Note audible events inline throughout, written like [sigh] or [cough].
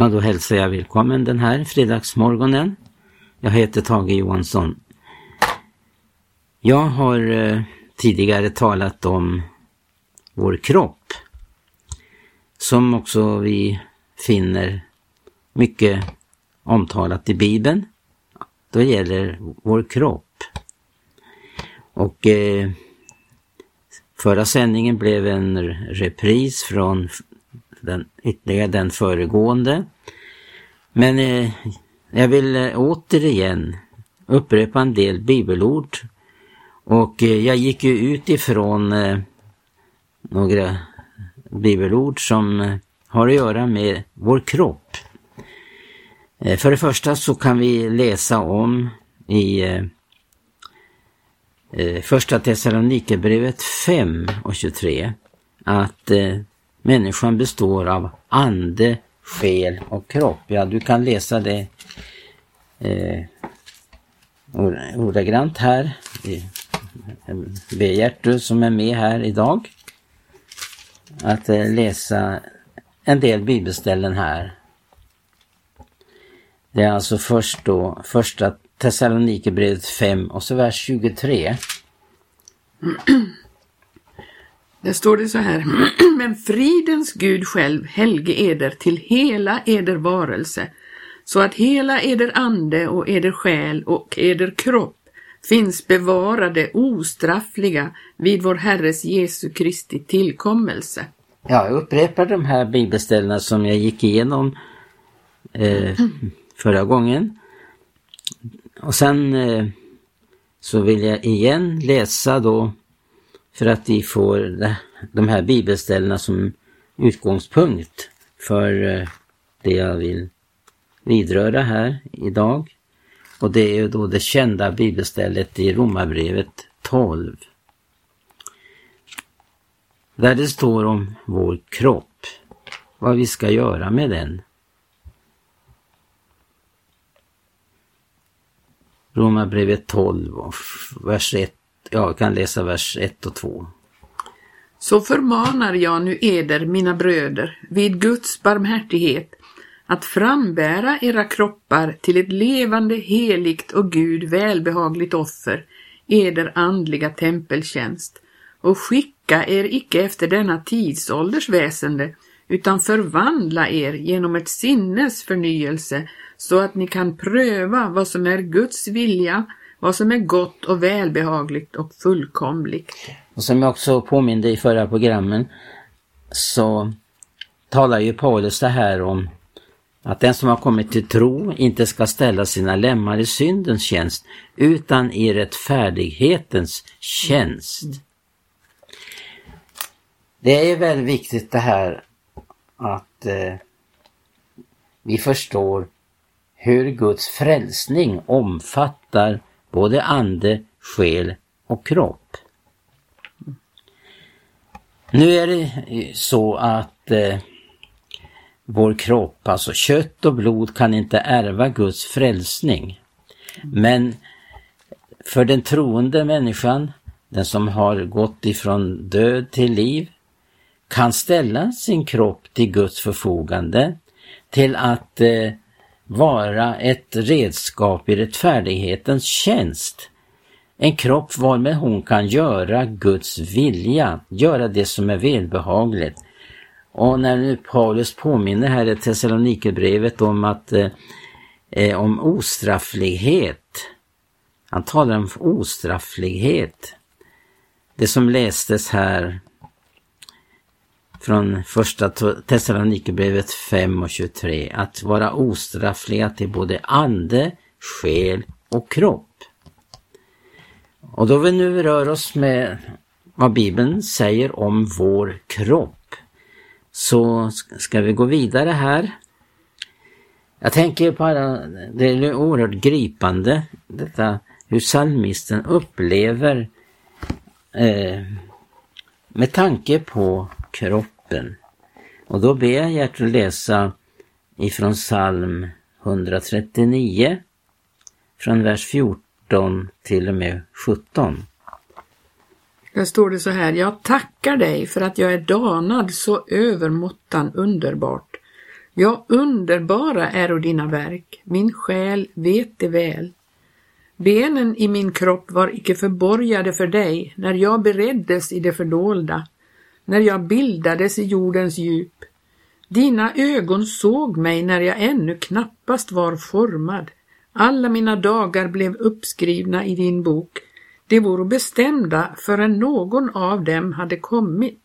Ja, då hälsar jag välkommen den här fredagsmorgonen. Jag heter Tage Johansson. Jag har eh, tidigare talat om vår kropp som också vi finner mycket omtalat i Bibeln. Då gäller vår kropp. Och eh, förra sändningen blev en repris från den, ytterligare den föregående. Men eh, jag vill eh, återigen upprepa en del bibelord. Och eh, jag gick ju utifrån eh, några bibelord som eh, har att göra med vår kropp. Eh, för det första så kan vi läsa om i eh, eh första Thessalonikerbrevet 5 och 23 att eh, människan består av ande, själ och kropp. Ja, du kan läsa det eh, ordagrant här. Be Gertrud som är med här idag att eh, läsa en del bibelställen här. Det är alltså först då, första Thessalonikerbrevet 5 och så vers 23. [clears throat] Där står det så här. [clears throat] Men fridens Gud själv helge eder till hela eder varelse, så att hela eder ande och eder själ och eder kropp finns bevarade ostraffliga vid vår Herres Jesu Kristi tillkommelse. Ja, jag upprepar de här bibelställena som jag gick igenom eh, [clears throat] förra gången. Och sen eh, så vill jag igen läsa då för att vi får de här bibelställena som utgångspunkt för eh, det jag vill vidröra här idag. Och det är ju då det kända bibelstället i Romarbrevet 12. Där det står om vår kropp, vad vi ska göra med den. Romarbrevet 12, vers 1 jag kan läsa vers 1 och 2. Så förmanar jag nu eder, mina bröder, vid Guds barmhärtighet, att frambära era kroppar till ett levande, heligt och Gud välbehagligt offer, eder andliga tempeltjänst, och skicka er icke efter denna tidsålders väsende, utan förvandla er genom ett sinnes förnyelse, så att ni kan pröva vad som är Guds vilja, vad som är gott och välbehagligt och fullkomligt. Och som jag också påminde i förra programmen så talar ju Paulus det här om att den som har kommit till tro inte ska ställa sina lemmar i syndens tjänst utan i rättfärdighetens tjänst. Det är väldigt viktigt det här att eh, vi förstår hur Guds frälsning omfattar både ande, själ och kropp. Nu är det så att eh, vår kropp, alltså kött och blod kan inte ärva Guds frälsning. Men för den troende människan, den som har gått ifrån död till liv, kan ställa sin kropp till Guds förfogande till att eh, vara ett redskap i rättfärdighetens tjänst. En kropp varmed hon kan göra Guds vilja, göra det som är välbehagligt. Och när nu Paulus påminner här i Thessalonikerbrevet om att eh, eh om ostrafflighet. Han talar om ostrafflighet. Det som lästes här från första Thessalonikerbrevet 5 och 23. Att vara ostraffliga till både ande, själ och kropp. Och då vi nu rör oss med vad Bibeln säger om vår kropp så ska vi gå vidare här. Jag tänker på alla, det är oerhört gripande detta hur psalmisten upplever eh, med tanke på kroppen. Och då ber jag Gertrud läsa ifrån psalm 139 från vers 14 till och med 17. Där står det så här, jag tackar dig för att jag är danad så övermåttan underbart. Ja, underbara är dina verk, min själ vet det väl. Benen i min kropp var icke förborgade för dig när jag bereddes i det fördolda, när jag bildades i jordens djup. Dina ögon såg mig när jag ännu knappast var formad. Alla mina dagar blev uppskrivna i din bok. De vore bestämda förrän någon av dem hade kommit.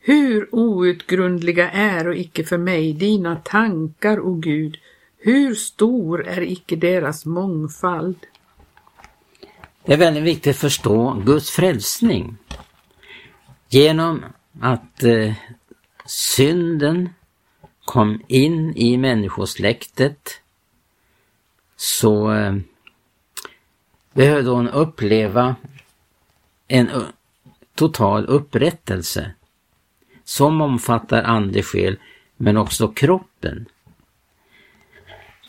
Hur outgrundliga är och icke för mig dina tankar, o Gud, hur stor är icke deras mångfald. Det är väldigt viktigt att förstå Guds frälsning. Genom att eh, synden kom in i människosläktet så eh, behövde hon uppleva en total upprättelse som omfattar ande, själ men också kroppen.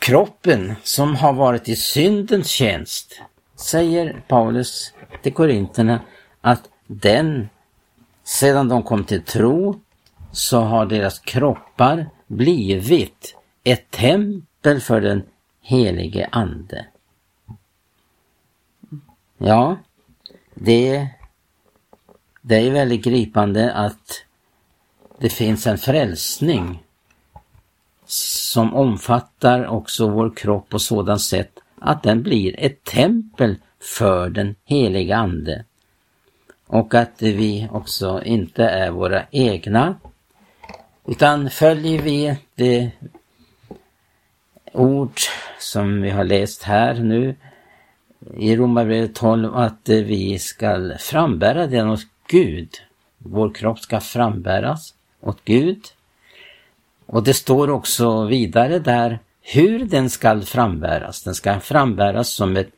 Kroppen som har varit i syndens tjänst, säger Paulus till Korinterna, att den, sedan de kom till tro, så har deras kroppar blivit ett tempel för den helige Ande. Ja, det, det är väldigt gripande att det finns en frälsning som omfattar också vår kropp på sådant sätt att den blir ett tempel för den heliga Ande. Och att vi också inte är våra egna utan följer vi det ord som vi har läst här nu i Romarbrevet 12 att vi ska frambära den åt Gud. Vår kropp ska frambäras åt Gud. Och det står också vidare där hur den ska frambäras. Den ska frambäras som ett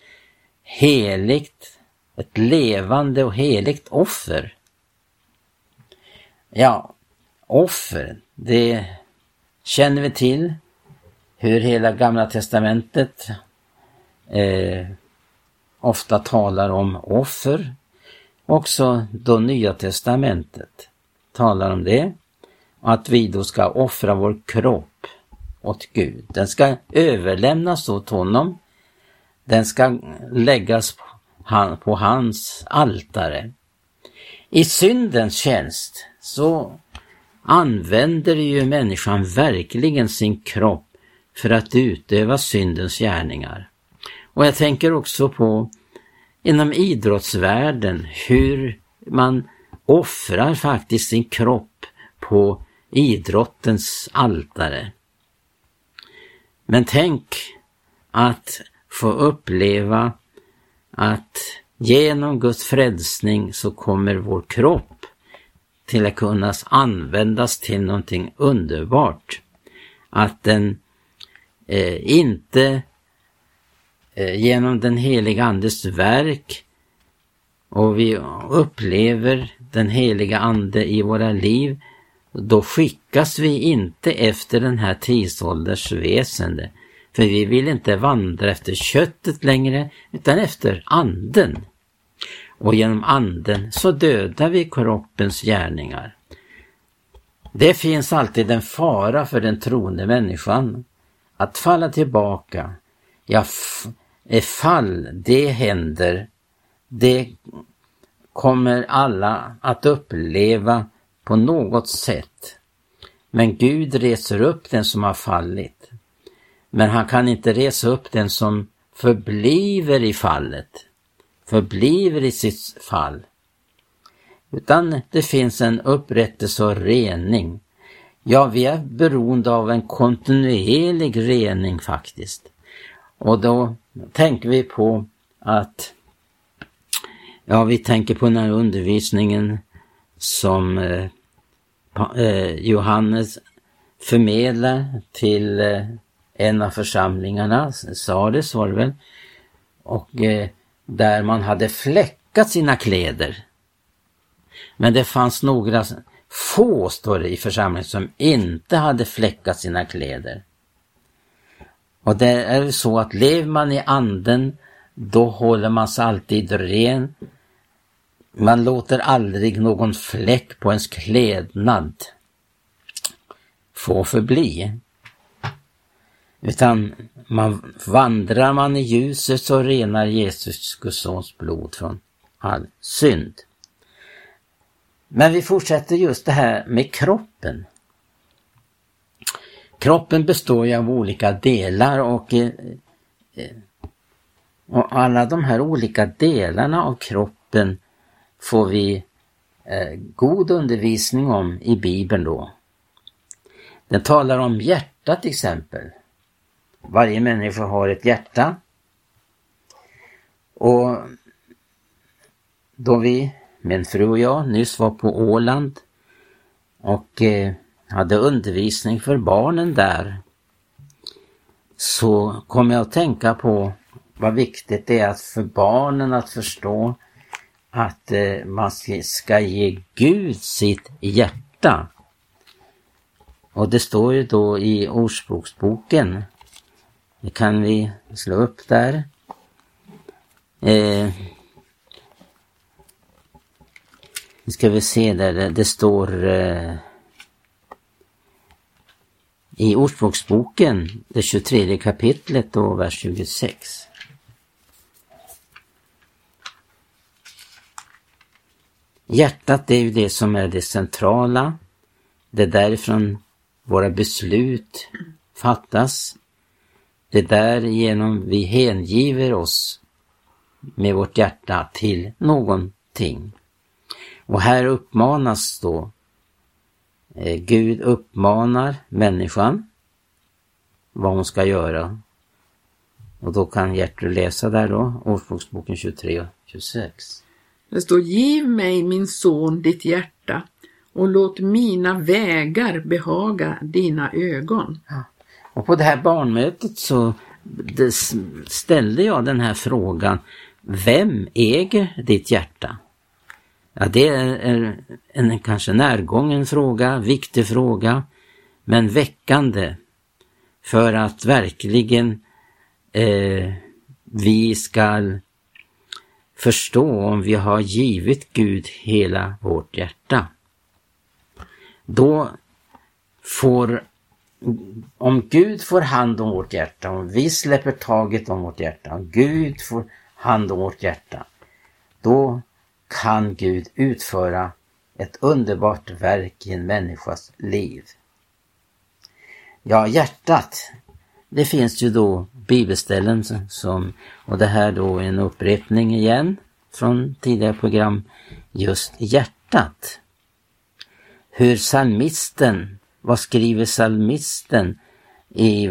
heligt, ett levande och heligt offer. Ja, offer, det känner vi till hur hela gamla testamentet eh, ofta talar om offer. Också då nya testamentet talar om det att vi då ska offra vår kropp åt Gud. Den ska överlämnas åt honom. Den ska läggas på hans altare. I syndens tjänst så använder ju människan verkligen sin kropp för att utöva syndens gärningar. Och jag tänker också på inom idrottsvärlden hur man offrar faktiskt sin kropp på idrottens altare. Men tänk att få uppleva att genom Guds frälsning så kommer vår kropp till att kunna användas till någonting underbart. Att den eh, inte eh, genom den heliga Andes verk och vi upplever den heliga Ande i våra liv då skickas vi inte efter den här tidsålders väsende. För vi vill inte vandra efter köttet längre, utan efter anden. Och genom anden så dödar vi kroppens gärningar. Det finns alltid en fara för den troende människan att falla tillbaka. Ja, fall det händer, det kommer alla att uppleva på något sätt. Men Gud reser upp den som har fallit. Men han kan inte resa upp den som förbliver i fallet, förbliver i sitt fall. Utan det finns en upprättelse och rening. Ja, vi är beroende av en kontinuerlig rening faktiskt. Och då tänker vi på att, ja vi tänker på den här undervisningen som eh, eh Johannes förmedlar till eh, en av församlingarna, Sardes var det väl, och eh, där man hade fläckat sina kläder. Men det fanns några få, står det i församlingen, som inte hade fläckat sina kläder. Och det är så att lever man i anden, då håller man sig alltid ren man låter aldrig någon fläck på ens klädnad få förbli. Utan man, vandrar man i ljuset så renar Jesus Guds sons blod från all synd. Men vi fortsätter just det här med kroppen. Kroppen består ju av olika delar och, eh, eh, och alla de här olika delarna av kroppen får vi eh, god undervisning om i Bibeln då. Den talar om hjärta till exempel. Varje människa har ett hjärta. Och då vi, min fru och jag, nyss var på Åland och eh, hade undervisning för barnen där så kom jag att tänka på vad viktigt det är att för barnen att förstå att eh, man ska ge Gud sitt hjärta. Och det står ju då i Ordspråksboken, det kan vi slå upp där. Eh, nu ska vi se där, det står eh, i Ordspråksboken, det 23 kapitlet och vers 26. Hjärtat är ju det som är det centrala. Det är därifrån våra beslut fattas. Det är därigenom vi hängiver oss med vårt hjärta till någonting. Och här uppmanas då Eh, Gud uppmanar människan vad hon ska göra. Och då kan Gertrud läsa där då, Ordspråksboken 23 och 26. Det står Giv mig min son ditt hjärta och låt mina vägar behaga dina ögon. Ja. Och på det här barnmötet så ställde jag den här frågan, vem äger ditt hjärta? Ja, det är en kanske närgången fråga, viktig fråga, men väckande för att verkligen eh, vi ska förstå om vi har givit Gud hela vårt hjärta. Då får, om Gud får hand om vårt hjärta, om vi släpper taget om vårt hjärta, om Gud får hand om vårt hjärta, då kan Gud utföra ett underbart verk i en människas liv. Ja, hjärtat. Det finns ju då bibelställen som, och det här då är en upprepning igen från tidigare program, just hjärtat. Hur psalmisten vad skriver psalmisten i,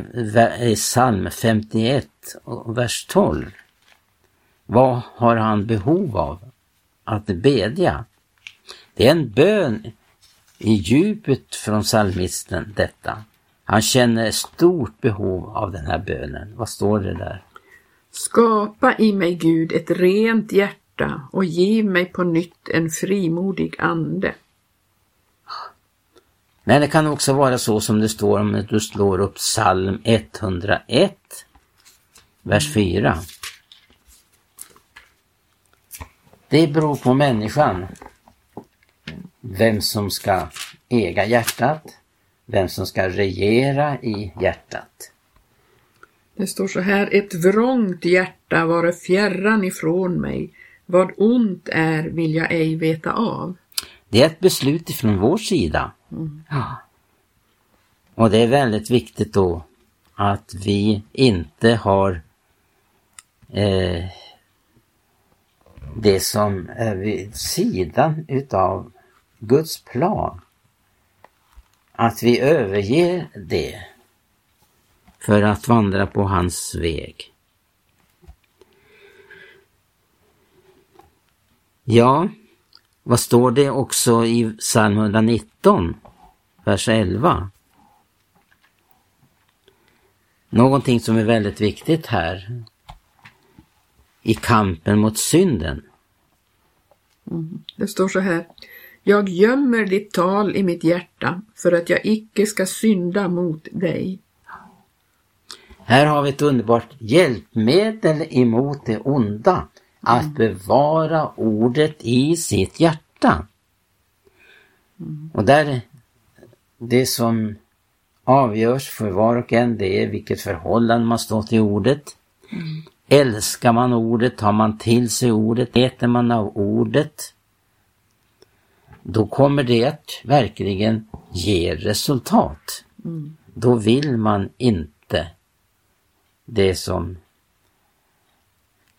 i psalm 51 vers 12? Vad har han behov av? att bedja. Det är en bön i djupet från psalmisten detta. Han känner stort behov av den här bönen. Vad står det där? Skapa i mig Gud ett rent hjärta och giv mig på nytt en frimodig ande. Men det kan också vara så som det står om du slår upp psalm 101, vers 4. Det beror på människan. Vem som ska äga hjärtat, vem som ska regera i hjärtat. Det står så här, ett vrångt hjärta vare fjärran ifrån mig, vad ont är vill jag ej veta av. Det är ett beslut ifrån vår sida. Mm. Ja. Och det är väldigt viktigt då att vi inte har eh, det som är vid sidan utav Guds plan. Att vi överger det för att vandra på hans väg. Ja, vad står det också i psalm 119, vers 11? Någonting som är väldigt viktigt här i kampen mot synden. Det står så här. Jag gömmer ditt tal i mitt hjärta för att jag icke ska synda mot dig. Här har vi ett underbart hjälpmedel emot det onda. Att bevara ordet i sitt hjärta. Mm. Och där, det som avgörs för var och en, det är vilket förhållande man står till ordet. Mm. Älskar man ordet, tar man till sig ordet, äter man av ordet, då kommer det att verkligen ge resultat. Mm. Då vill man inte det som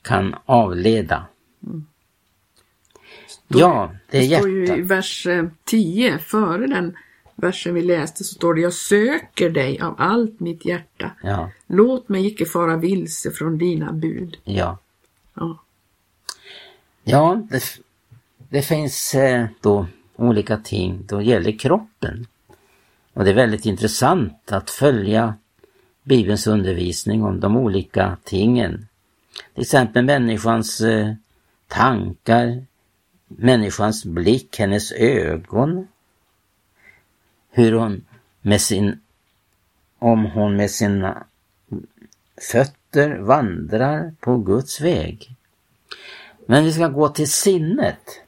kan avleda. Mm. Då, ja, det är hjärtat. Det står ju i vers 10, eh, före den versen vi läste, så står det Jag söker dig av allt mitt hjärta. Ja. Låt mig icke fara vilse från dina bud. Ja. Ja, ja det, det finns eh, då olika ting då gäller kroppen. Och det är väldigt intressant att följa Bibelns undervisning om de olika tingen. Till exempel människans eh, tankar, människans blick, hennes ögon. Hur hon med sin, om hon med sina fötter vandrar på Guds väg. Men vi ska gå till sinnet.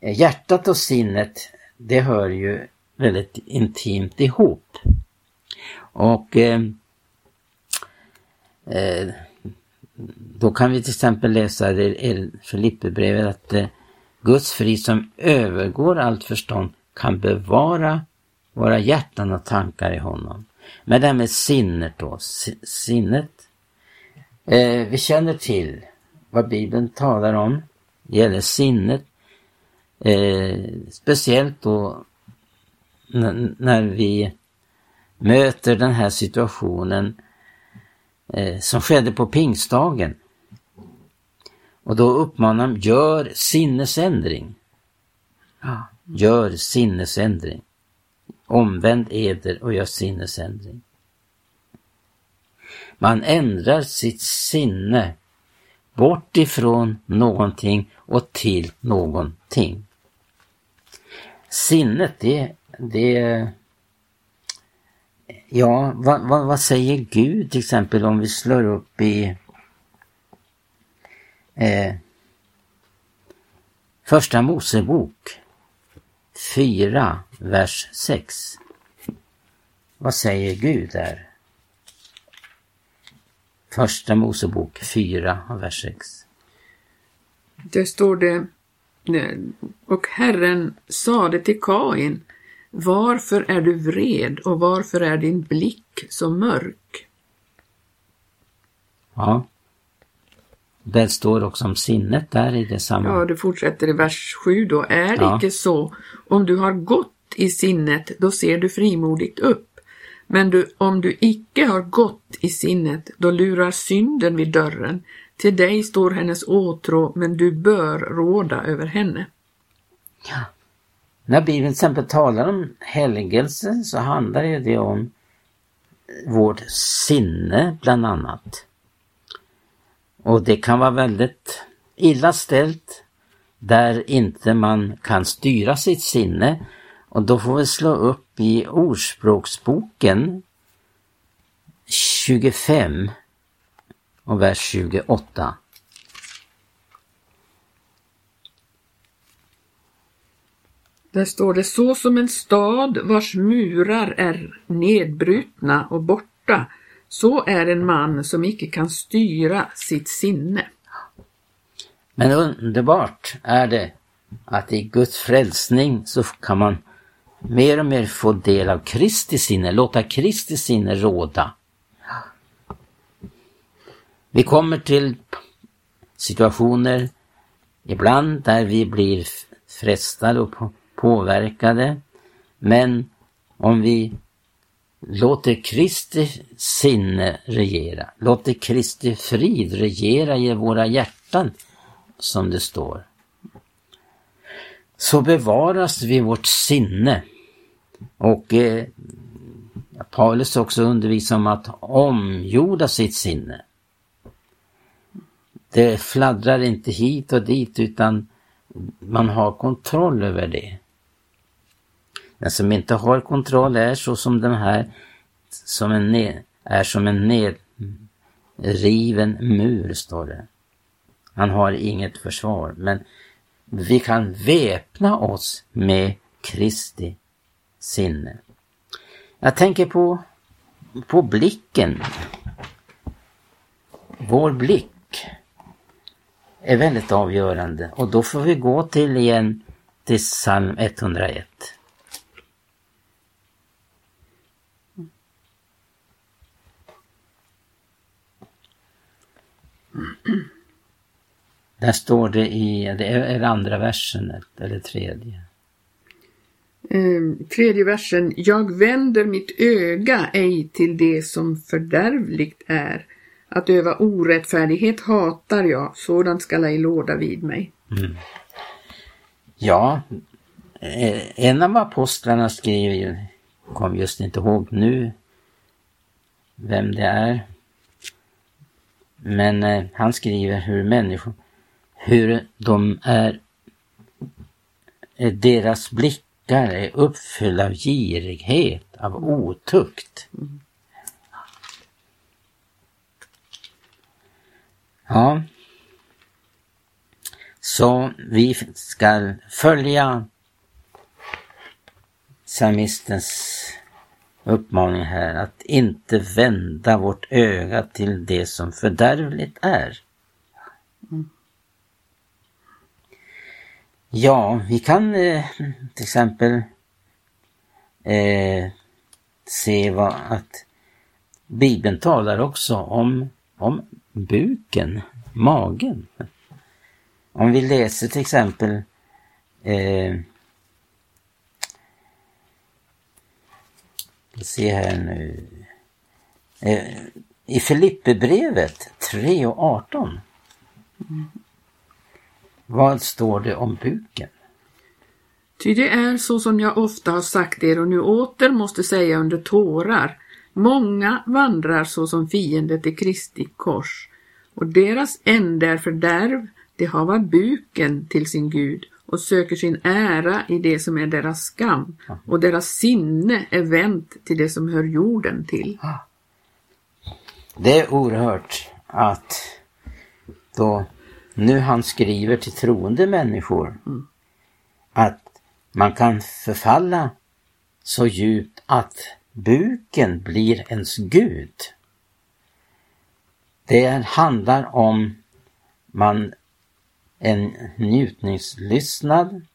Hjärtat och sinnet, det hör ju väldigt intimt ihop. Och eh, eh, då kan vi till exempel läsa i Filipperbrevet att eh, Guds frid som övergår allt förstånd kan bevara våra hjärtan och tankar i honom. Men det här med sinnet då, sinnet. Eh, vi känner till vad Bibeln talar om, det gäller sinnet. Eh, speciellt då när vi möter den här situationen eh, som skedde på pingstdagen. Och då uppmanar de, gör sinnesändring. Ja. Gör sinnesändring. Omvänd eder och gör sinnesändring. Man ändrar sitt sinne bort ifrån någonting och till någonting. Sinnet, det, det Ja, vad, vad, vad, säger Gud till exempel om vi slår upp i eh, Första Mosebok 4, vers 6. Vad säger Gud där? Första Mosebok 4, vers 6. Där står det, och Herren sade till Kain, varför är du vred och varför är din blick så mörk? Ja. Det står också om sinnet där i det samma. Ja, det fortsätter i vers 7 då. Är det ja. icke så, om du har gått i sinnet, då ser du frimodigt upp. Men du, om du icke har gått i sinnet, då lurar synden vid dörren. Till dig står hennes åtrå, men du bör råda över henne. Ja. När Bibeln till exempel talar om helgelse så handlar det om vårt sinne bland annat. Och det kan vara väldigt illa ställt där inte man kan styra sitt sinne och då får vi slå upp i Ordspråksboken 25 och vers 28. Där står det så som en stad vars murar är nedbrutna och borta, så är en man som icke kan styra sitt sinne. Men underbart är det att i Guds frälsning så kan man mer och mer få del av Kristi sinne, låta Kristi sinne råda. Vi kommer till situationer ibland där vi blir frestade och påverkade. Men om vi låter Kristi sinne regera, låter Kristi frid regera i våra hjärtan, som det står, så bevaras vi vårt sinne. Och eh, Paulus också undervisar om att omgjorda sitt sinne. Det fladdrar inte hit och dit utan man har kontroll över det. Den som inte har kontroll är så som den här, som en ned, är som en nedriven mur, står det. Han har inget försvar, men vi kan väpna oss med Kristi sinne. Jag tänker på, på blicken. Vår blick är väldigt avgörande och då får vi gå till igen till psalm 101. Där står det i, det är andra versen eller tredje. Eh, tredje versen. Jag vänder mitt öga ej till det som fördärvligt är. Att öva orättfärdighet hatar jag, sådant skall ej låda vid mig. Mm. Ja, eh, en av apostlarna skriver, kom just inte ihåg nu vem det är, men eh, han skriver hur människor, hur de är, eh, deras blickar är uppfyllda av girighet, av otukt. Ja. Så vi ska följa psalmistens uppmaning här att inte vända vårt öga till det som fördärvligt är. Ja, vi kan eh, till exempel eh, se vad att Bibeln talar också om, om buken, magen. Om vi läser till exempel eh, Vi ser här nu. Eh, I Filipperbrevet 3 och 18. Mm. Vad står det om buken? Ty det är så som jag ofta har sagt er och nu åter måste säga under tårar. Många vandrar så som fiender till Kristi kors och deras ände är fördärv, de hava buken till sin Gud och söker sin ära i det som är deras skam och deras sinne är vänt till det som hör jorden till. Det är oerhört att då nu han skriver till troende människor mm. att man kan förfalla så djupt att buken blir ens Gud. Det handlar om man en njutningslystnad.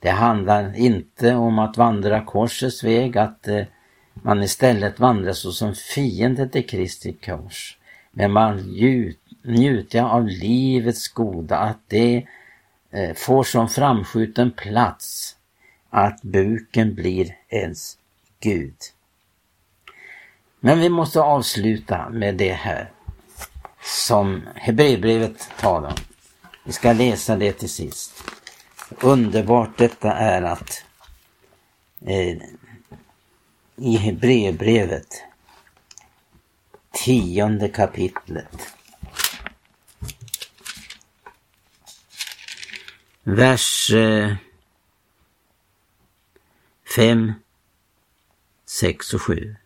Det handlar inte om att vandra korsets väg, att eh, man istället vandrar såsom fiende till Kristi kors. Men man njuter av livets goda, att det eh, får som framskjuten plats att buken blir ens Gud. Men vi måste avsluta med det här som Hebreerbrevet talar om. Vi ska läsa det till sist. Underbart detta är att eh, i Hebreerbrevet, tionde kapitlet, vers eh, 5, 6 och 7.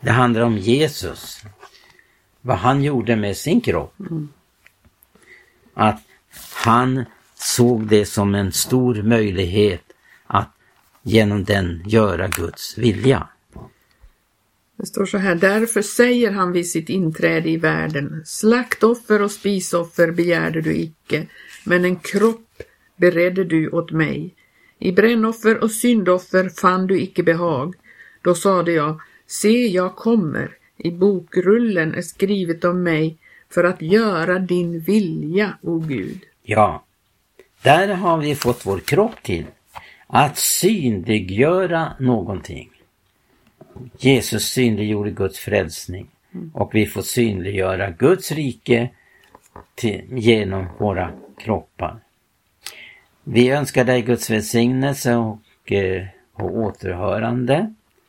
Det handlar om Jesus vad han gjorde med sin kropp. Mm. Att han såg det som en stor möjlighet att genom den göra Guds vilja. Det står så här, därför säger han vid sitt inträde i världen, slaktoffer och spisoffer begärde du icke, men en kropp beredde du åt mig. I brännoffer och syndoffer fann du icke behag. Då sade jag, se jag kommer, i bokrullen är skrivet om mig för att göra din vilja, o Gud. Ja, där har vi fått vår kropp till. Att synliggöra någonting. Jesus synliggjorde Guds frälsning och vi får synliggöra Guds rike till, genom våra kroppar. Vi önskar dig Guds välsignelse och, eh, och återhörande.